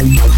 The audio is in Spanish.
Solution.